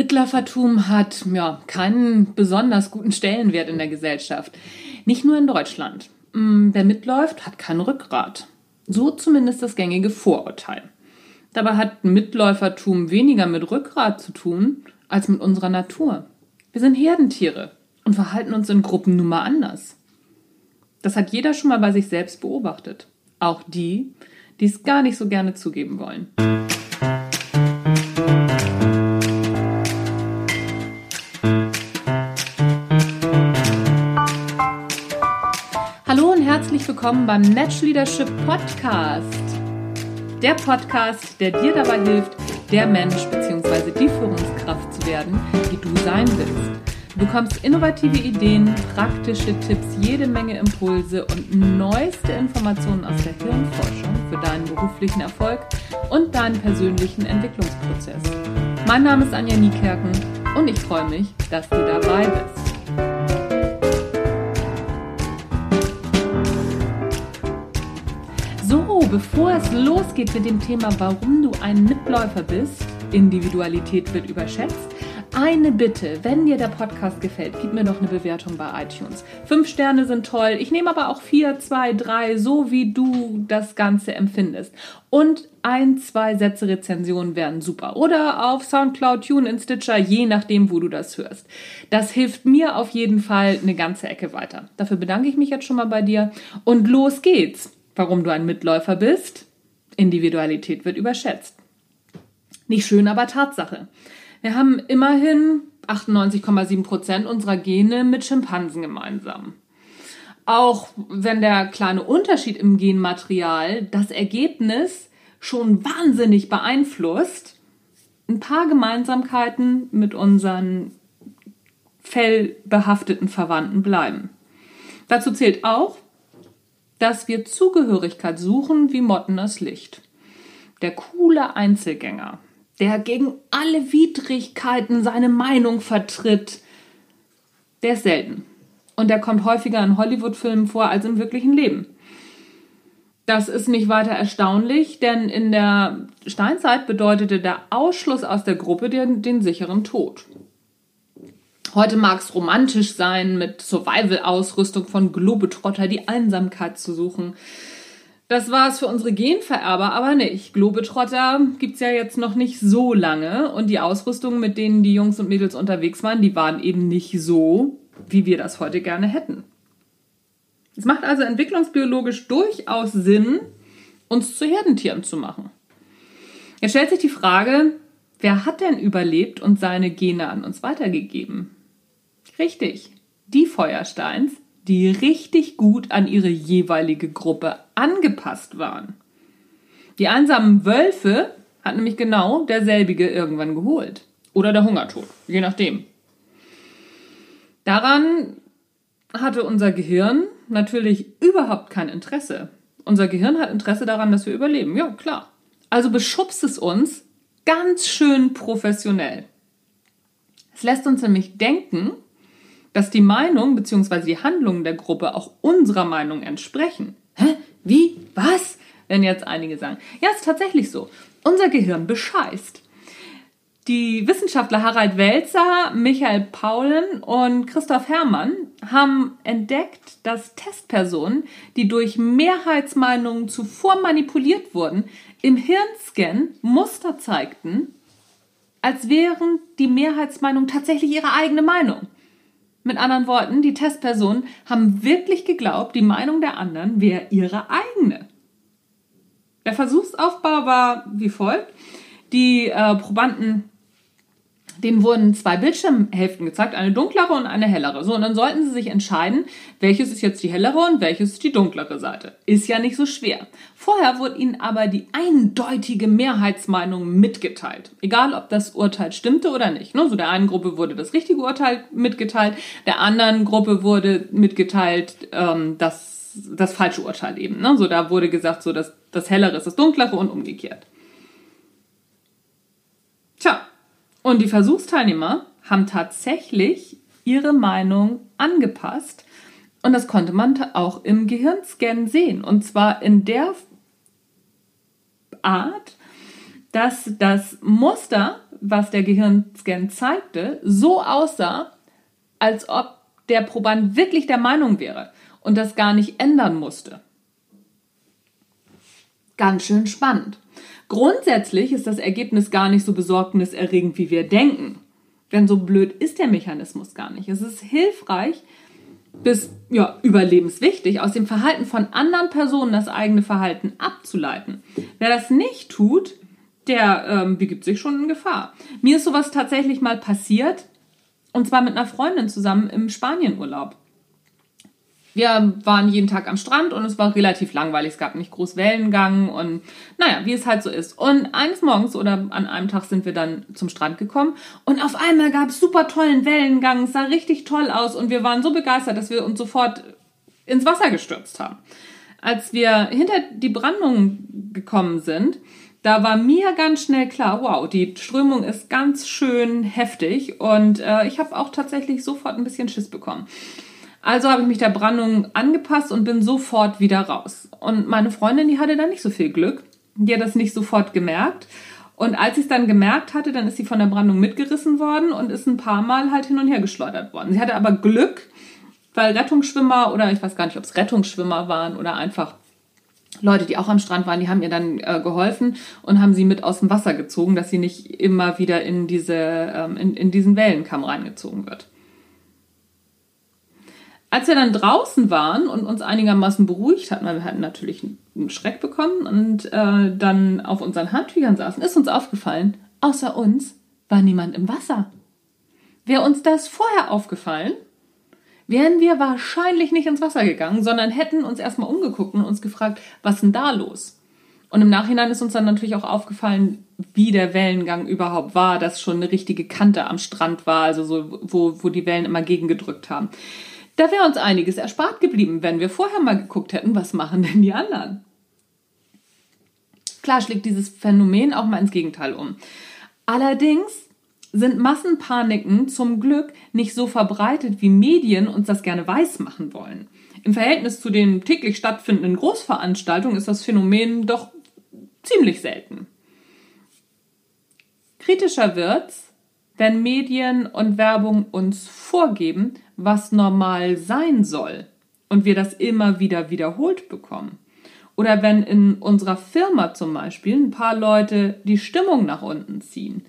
Mitläufertum hat ja keinen besonders guten Stellenwert in der Gesellschaft. Nicht nur in Deutschland. Mm, wer mitläuft, hat kein Rückgrat. So zumindest das gängige Vorurteil. Dabei hat Mitläufertum weniger mit Rückgrat zu tun als mit unserer Natur. Wir sind Herdentiere und verhalten uns in Gruppen nun mal anders. Das hat jeder schon mal bei sich selbst beobachtet. Auch die, die es gar nicht so gerne zugeben wollen. Willkommen beim Natural Leadership Podcast. Der Podcast, der dir dabei hilft, der Mensch bzw. die Führungskraft zu werden, die du sein willst. Du bekommst innovative Ideen, praktische Tipps, jede Menge Impulse und neueste Informationen aus der Hirnforschung für deinen beruflichen Erfolg und deinen persönlichen Entwicklungsprozess. Mein Name ist Anja Niekerken und ich freue mich, dass du dabei bist. Bevor es losgeht mit dem Thema, warum du ein Mitläufer bist, Individualität wird überschätzt, eine Bitte, wenn dir der Podcast gefällt, gib mir doch eine Bewertung bei iTunes. Fünf Sterne sind toll. Ich nehme aber auch vier, zwei, drei, so wie du das Ganze empfindest. Und ein, zwei Sätze Rezensionen wären super. Oder auf Soundcloud, Tune, Stitcher, je nachdem, wo du das hörst. Das hilft mir auf jeden Fall eine ganze Ecke weiter. Dafür bedanke ich mich jetzt schon mal bei dir. Und los geht's. Warum du ein Mitläufer bist? Individualität wird überschätzt. Nicht schön, aber Tatsache. Wir haben immerhin 98,7 Prozent unserer Gene mit Schimpansen gemeinsam. Auch wenn der kleine Unterschied im Genmaterial das Ergebnis schon wahnsinnig beeinflusst, ein paar Gemeinsamkeiten mit unseren fellbehafteten Verwandten bleiben. Dazu zählt auch, dass wir Zugehörigkeit suchen wie Motten das Licht. Der coole Einzelgänger, der gegen alle Widrigkeiten seine Meinung vertritt, der ist selten. Und der kommt häufiger in Hollywood-Filmen vor als im wirklichen Leben. Das ist nicht weiter erstaunlich, denn in der Steinzeit bedeutete der Ausschluss aus der Gruppe den, den sicheren Tod. Heute mag es romantisch sein, mit Survival-Ausrüstung von Globetrotter die Einsamkeit zu suchen. Das war es für unsere Genvererber aber nicht. Globetrotter gibt es ja jetzt noch nicht so lange und die Ausrüstung, mit denen die Jungs und Mädels unterwegs waren, die waren eben nicht so, wie wir das heute gerne hätten. Es macht also entwicklungsbiologisch durchaus Sinn, uns zu Herdentieren zu machen. Jetzt stellt sich die Frage, wer hat denn überlebt und seine Gene an uns weitergegeben? Richtig, die Feuersteins, die richtig gut an ihre jeweilige Gruppe angepasst waren. Die einsamen Wölfe hat nämlich genau derselbige irgendwann geholt. Oder der Hungertod, je nachdem. Daran hatte unser Gehirn natürlich überhaupt kein Interesse. Unser Gehirn hat Interesse daran, dass wir überleben. Ja, klar. Also beschubst es uns ganz schön professionell. Es lässt uns nämlich denken, dass die Meinung bzw. die Handlungen der Gruppe auch unserer Meinung entsprechen. Hä? Wie? Was? Wenn jetzt einige sagen. Ja, ist tatsächlich so. Unser Gehirn bescheißt. Die Wissenschaftler Harald Welzer, Michael Paulen und Christoph Herrmann haben entdeckt, dass Testpersonen, die durch Mehrheitsmeinungen zuvor manipuliert wurden, im Hirnscan Muster zeigten, als wären die Mehrheitsmeinungen tatsächlich ihre eigene Meinung. Mit anderen Worten, die Testpersonen haben wirklich geglaubt, die Meinung der anderen wäre ihre eigene. Der Versuchsaufbau war wie folgt. Die äh, Probanden denen wurden zwei Bildschirmhälften gezeigt, eine dunklere und eine hellere. So, und dann sollten sie sich entscheiden, welches ist jetzt die hellere und welches ist die dunklere Seite. Ist ja nicht so schwer. Vorher wurde ihnen aber die eindeutige Mehrheitsmeinung mitgeteilt. Egal, ob das Urteil stimmte oder nicht. Ne? So der einen Gruppe wurde das richtige Urteil mitgeteilt, der anderen Gruppe wurde mitgeteilt, ähm, das das falsche Urteil eben. Ne? So, da wurde gesagt, so, dass das Hellere ist das Dunklere und umgekehrt. Und die Versuchsteilnehmer haben tatsächlich ihre Meinung angepasst. Und das konnte man auch im Gehirnscan sehen. Und zwar in der Art, dass das Muster, was der Gehirnscan zeigte, so aussah, als ob der Proband wirklich der Meinung wäre und das gar nicht ändern musste. Ganz schön spannend. Grundsätzlich ist das Ergebnis gar nicht so besorgniserregend, wie wir denken. Denn so blöd ist der Mechanismus gar nicht. Es ist hilfreich, bis ja, überlebenswichtig, aus dem Verhalten von anderen Personen das eigene Verhalten abzuleiten. Wer das nicht tut, der ähm, begibt sich schon in Gefahr. Mir ist sowas tatsächlich mal passiert, und zwar mit einer Freundin zusammen im Spanienurlaub. Wir waren jeden Tag am Strand und es war relativ langweilig. Es gab nicht groß Wellengang und naja, wie es halt so ist. Und eines Morgens oder an einem Tag sind wir dann zum Strand gekommen und auf einmal gab es super tollen Wellengang. Es sah richtig toll aus und wir waren so begeistert, dass wir uns sofort ins Wasser gestürzt haben. Als wir hinter die Brandung gekommen sind, da war mir ganz schnell klar, wow, die Strömung ist ganz schön heftig und äh, ich habe auch tatsächlich sofort ein bisschen Schiss bekommen. Also habe ich mich der Brandung angepasst und bin sofort wieder raus. Und meine Freundin, die hatte da nicht so viel Glück. Die hat das nicht sofort gemerkt. Und als sie es dann gemerkt hatte, dann ist sie von der Brandung mitgerissen worden und ist ein paar Mal halt hin und her geschleudert worden. Sie hatte aber Glück, weil Rettungsschwimmer oder ich weiß gar nicht, ob es Rettungsschwimmer waren oder einfach Leute, die auch am Strand waren, die haben ihr dann äh, geholfen und haben sie mit aus dem Wasser gezogen, dass sie nicht immer wieder in, diese, ähm, in, in diesen Wellenkamm reingezogen wird. Als wir dann draußen waren und uns einigermaßen beruhigt hatten, weil wir hatten natürlich einen Schreck bekommen und äh, dann auf unseren Handtüchern saßen, ist uns aufgefallen, außer uns war niemand im Wasser. Wäre uns das vorher aufgefallen, wären wir wahrscheinlich nicht ins Wasser gegangen, sondern hätten uns erstmal umgeguckt und uns gefragt, was denn da los? Und im Nachhinein ist uns dann natürlich auch aufgefallen, wie der Wellengang überhaupt war, dass schon eine richtige Kante am Strand war, also so, wo, wo die Wellen immer gegengedrückt haben. Da wäre uns einiges erspart geblieben, wenn wir vorher mal geguckt hätten, was machen denn die anderen. Klar schlägt dieses Phänomen auch mal ins Gegenteil um. Allerdings sind Massenpaniken zum Glück nicht so verbreitet, wie Medien uns das gerne weismachen wollen. Im Verhältnis zu den täglich stattfindenden Großveranstaltungen ist das Phänomen doch ziemlich selten. Kritischer wird's, wenn Medien und Werbung uns vorgeben, was normal sein soll und wir das immer wieder wiederholt bekommen. Oder wenn in unserer Firma zum Beispiel ein paar Leute die Stimmung nach unten ziehen.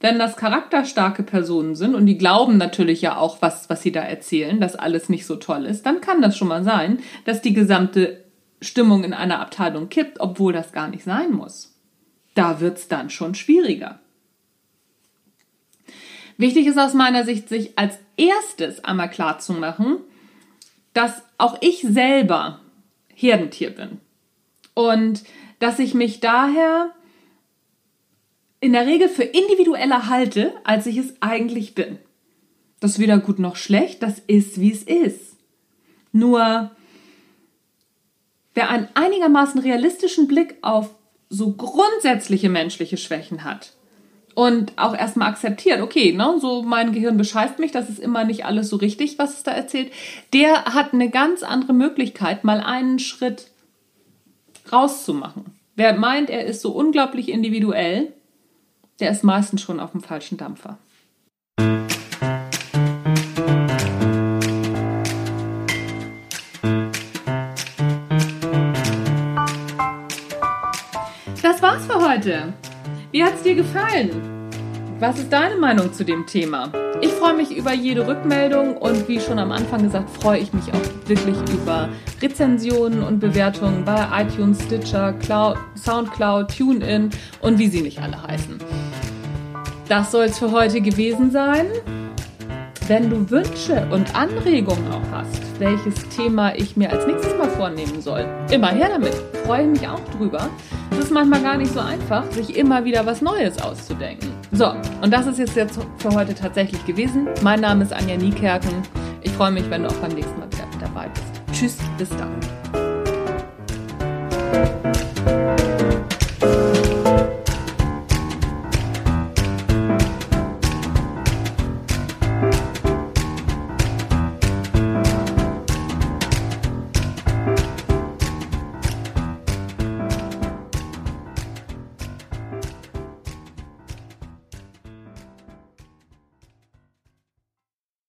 Wenn das charakterstarke Personen sind und die glauben natürlich ja auch, was, was sie da erzählen, dass alles nicht so toll ist, dann kann das schon mal sein, dass die gesamte Stimmung in einer Abteilung kippt, obwohl das gar nicht sein muss. Da wird es dann schon schwieriger. Wichtig ist aus meiner Sicht, sich als erstes einmal klar zu machen, dass auch ich selber Herdentier bin. Und dass ich mich daher in der Regel für individueller halte, als ich es eigentlich bin. Das ist weder gut noch schlecht, das ist, wie es ist. Nur, wer einen einigermaßen realistischen Blick auf so grundsätzliche menschliche Schwächen hat, und auch erstmal akzeptiert, okay, ne, so mein Gehirn bescheißt mich, das ist immer nicht alles so richtig, was es da erzählt, der hat eine ganz andere Möglichkeit, mal einen Schritt rauszumachen. Wer meint, er ist so unglaublich individuell, der ist meistens schon auf dem falschen Dampfer. Das war's für heute. Wie hat es dir gefallen? Was ist deine Meinung zu dem Thema? Ich freue mich über jede Rückmeldung und wie schon am Anfang gesagt, freue ich mich auch wirklich über Rezensionen und Bewertungen bei iTunes, Stitcher, Cloud, Soundcloud, TuneIn und wie sie nicht alle heißen. Das soll es für heute gewesen sein. Wenn du Wünsche und Anregungen auch hast, welches Thema ich mir als nächstes mal vornehmen soll, immer her damit. Freue mich auch drüber. Es ist manchmal gar nicht so einfach, sich immer wieder was Neues auszudenken. So, und das ist jetzt, jetzt für heute tatsächlich gewesen. Mein Name ist Anja Niekerken. Ich freue mich, wenn du auch beim nächsten Mal wieder dabei bist. Tschüss, bis dann.